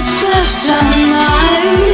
slept at night.